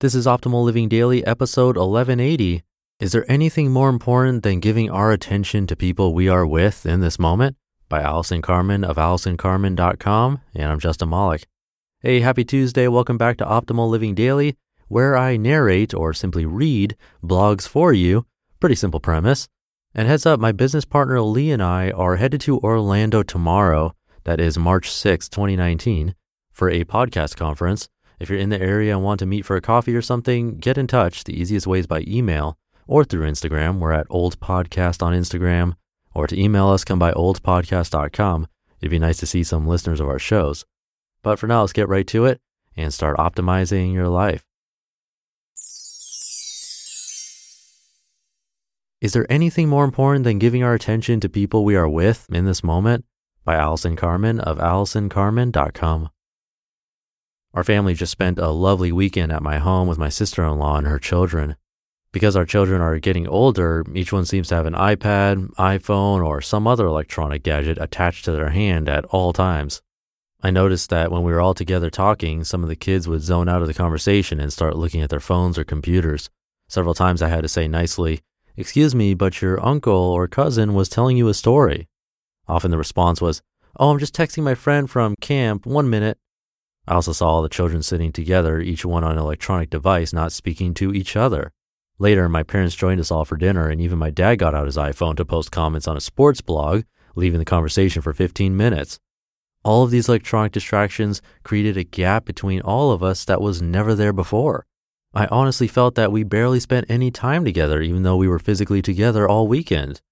This is Optimal Living Daily, episode 1180. Is there anything more important than giving our attention to people we are with in this moment? By Allison Carmen of AllisonCarmen.com. And I'm Justin Malik. Hey, happy Tuesday. Welcome back to Optimal Living Daily, where I narrate or simply read blogs for you. Pretty simple premise. And heads up, my business partner Lee and I are headed to Orlando tomorrow. That is March 6, 2019, for a podcast conference. If you're in the area and want to meet for a coffee or something, get in touch. The easiest way is by email or through Instagram. We're at Old Podcast on Instagram. Or to email us, come by oldpodcast.com. It'd be nice to see some listeners of our shows. But for now, let's get right to it and start optimizing your life. Is there anything more important than giving our attention to people we are with in this moment? By Allison Carmen of AllisonCarmen.com. Our family just spent a lovely weekend at my home with my sister in law and her children. Because our children are getting older, each one seems to have an iPad, iPhone, or some other electronic gadget attached to their hand at all times. I noticed that when we were all together talking, some of the kids would zone out of the conversation and start looking at their phones or computers. Several times I had to say nicely, Excuse me, but your uncle or cousin was telling you a story. Often the response was, Oh, I'm just texting my friend from camp, one minute. I also saw all the children sitting together, each one on an electronic device, not speaking to each other. Later, my parents joined us all for dinner, and even my dad got out his iPhone to post comments on a sports blog, leaving the conversation for 15 minutes. All of these electronic distractions created a gap between all of us that was never there before. I honestly felt that we barely spent any time together, even though we were physically together all weekend.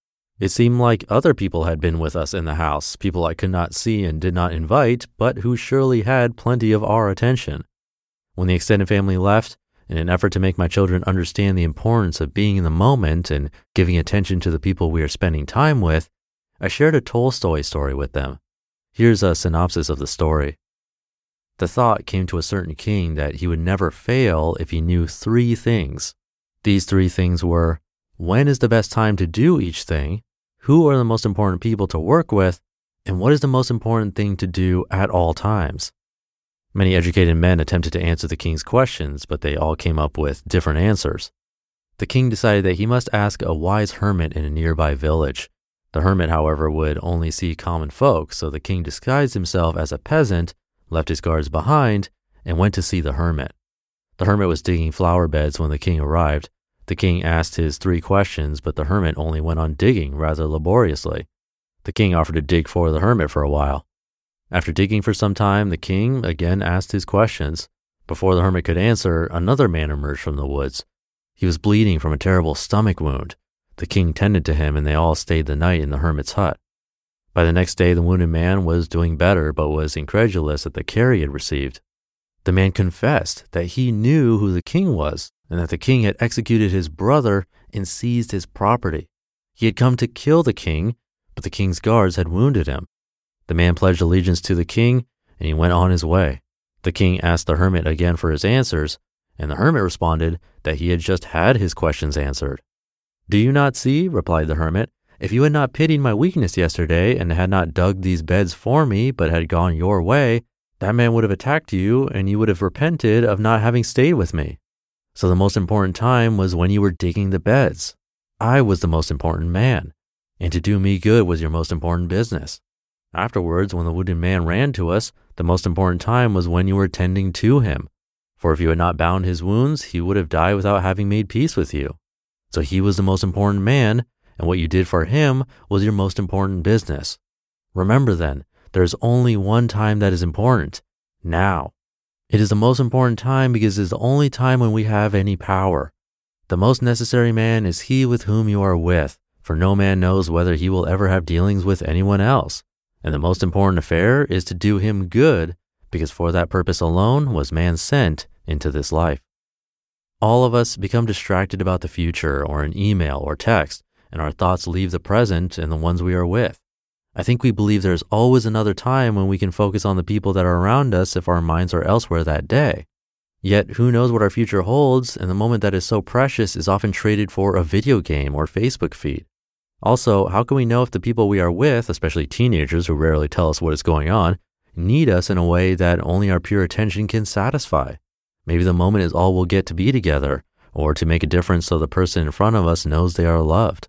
It seemed like other people had been with us in the house, people I could not see and did not invite, but who surely had plenty of our attention. When the extended family left, in an effort to make my children understand the importance of being in the moment and giving attention to the people we are spending time with, I shared a Tolstoy story with them. Here's a synopsis of the story. The thought came to a certain king that he would never fail if he knew three things. These three things were when is the best time to do each thing? Who are the most important people to work with? And what is the most important thing to do at all times? Many educated men attempted to answer the king's questions, but they all came up with different answers. The king decided that he must ask a wise hermit in a nearby village. The hermit, however, would only see common folk, so the king disguised himself as a peasant, left his guards behind, and went to see the hermit. The hermit was digging flower beds when the king arrived, the king asked his three questions, but the hermit only went on digging rather laboriously. The king offered to dig for the hermit for a while. After digging for some time, the king again asked his questions. Before the hermit could answer, another man emerged from the woods. He was bleeding from a terrible stomach wound. The king tended to him, and they all stayed the night in the hermit's hut. By the next day, the wounded man was doing better, but was incredulous at the care he had received. The man confessed that he knew who the king was and that the king had executed his brother and seized his property. He had come to kill the king, but the king's guards had wounded him. The man pledged allegiance to the king, and he went on his way. The king asked the hermit again for his answers, and the hermit responded that he had just had his questions answered. Do you not see, replied the hermit, if you had not pitied my weakness yesterday and had not dug these beds for me, but had gone your way, that man would have attacked you, and you would have repented of not having stayed with me. So the most important time was when you were digging the beds. I was the most important man, and to do me good was your most important business. Afterwards, when the wounded man ran to us, the most important time was when you were tending to him. For if you had not bound his wounds, he would have died without having made peace with you. So he was the most important man, and what you did for him was your most important business. Remember then, there is only one time that is important now. It is the most important time because it is the only time when we have any power. The most necessary man is he with whom you are with, for no man knows whether he will ever have dealings with anyone else. And the most important affair is to do him good, because for that purpose alone was man sent into this life. All of us become distracted about the future or an email or text, and our thoughts leave the present and the ones we are with. I think we believe there's always another time when we can focus on the people that are around us if our minds are elsewhere that day. Yet, who knows what our future holds, and the moment that is so precious is often traded for a video game or Facebook feed. Also, how can we know if the people we are with, especially teenagers who rarely tell us what is going on, need us in a way that only our pure attention can satisfy? Maybe the moment is all we'll get to be together or to make a difference so the person in front of us knows they are loved.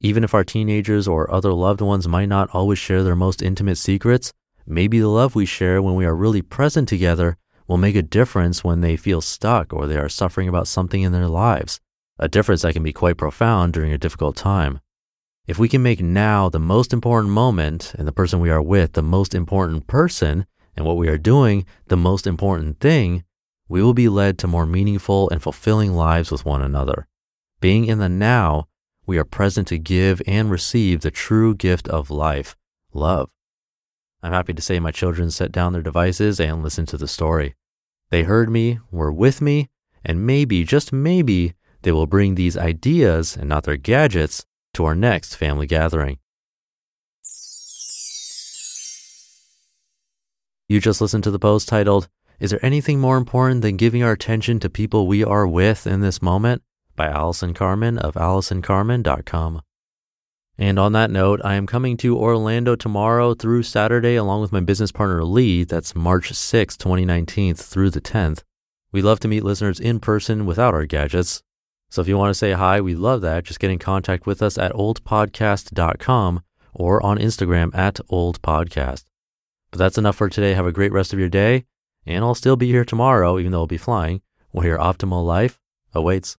Even if our teenagers or other loved ones might not always share their most intimate secrets, maybe the love we share when we are really present together will make a difference when they feel stuck or they are suffering about something in their lives, a difference that can be quite profound during a difficult time. If we can make now the most important moment and the person we are with the most important person and what we are doing the most important thing, we will be led to more meaningful and fulfilling lives with one another. Being in the now we are present to give and receive the true gift of life, love. I'm happy to say my children set down their devices and listened to the story. They heard me, were with me, and maybe, just maybe, they will bring these ideas and not their gadgets to our next family gathering. You just listened to the post titled, Is there anything more important than giving our attention to people we are with in this moment? By Allison Carmen of AllisonCarmen.com. And on that note, I am coming to Orlando tomorrow through Saturday along with my business partner Lee. That's March 6th, 2019 through the 10th. We love to meet listeners in person without our gadgets. So if you want to say hi, we love that. Just get in contact with us at oldpodcast.com or on Instagram at oldpodcast. But that's enough for today. Have a great rest of your day. And I'll still be here tomorrow, even though I'll be flying, where your optimal life awaits.